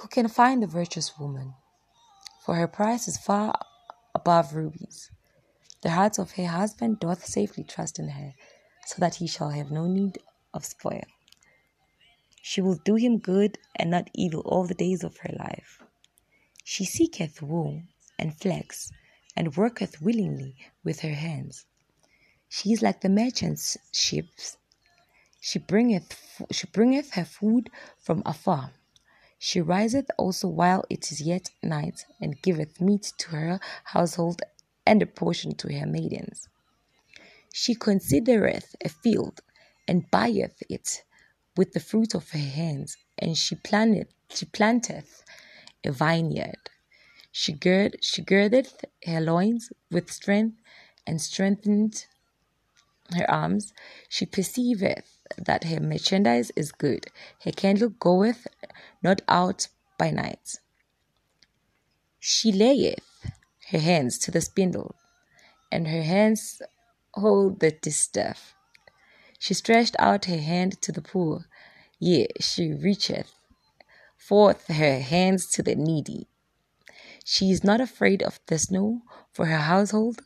Who can find the virtuous woman? For her price is far above rubies. The heart of her husband doth safely trust in her, so that he shall have no need of spoil. She will do him good and not evil all the days of her life. She seeketh wool and flax, and worketh willingly with her hands. She is like the merchant's ships. She bringeth, she bringeth her food from afar. She riseth also while it is yet night, and giveth meat to her household and a portion to her maidens. She considereth a field, and buyeth it with the fruit of her hands, and she planteth, she planteth a vineyard. She gird, she girdeth her loins with strength, and strengthened her arms. She perceiveth that her merchandise is good. Her candle goeth not out by night. She layeth her hands to the spindle, and her hands hold the distaff. She stretched out her hand to the poor, yea, she reacheth forth her hands to the needy. She is not afraid of the snow for her household,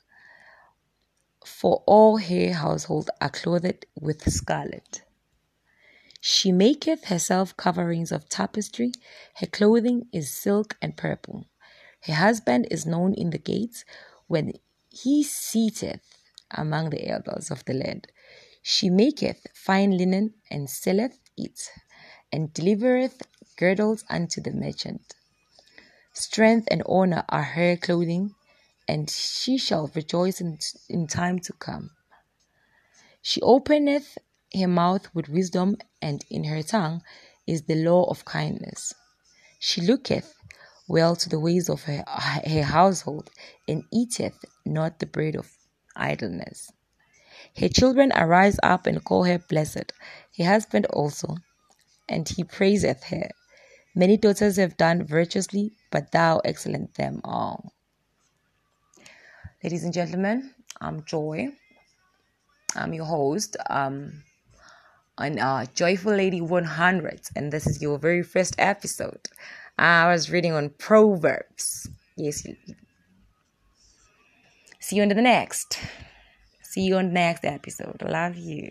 for all her household are clothed with scarlet. She maketh herself coverings of tapestry, her clothing is silk and purple. Her husband is known in the gates when he seateth among the elders of the land. She maketh fine linen and selleth it, and delivereth girdles unto the merchant. Strength and honor are her clothing, and she shall rejoice in, in time to come. She openeth her mouth with wisdom, and in her tongue is the law of kindness. She looketh well to the ways of her, her household, and eateth not the bread of idleness. Her children arise up and call her blessed, her husband also, and he praiseth her. Many daughters have done virtuously, but thou excellent them all. Ladies and gentlemen, I'm Joy. I'm your host um, on uh, Joyful Lady 100, and this is your very first episode. I was reading on Proverbs. Yes. See you on the next. See you on the next episode. Love you.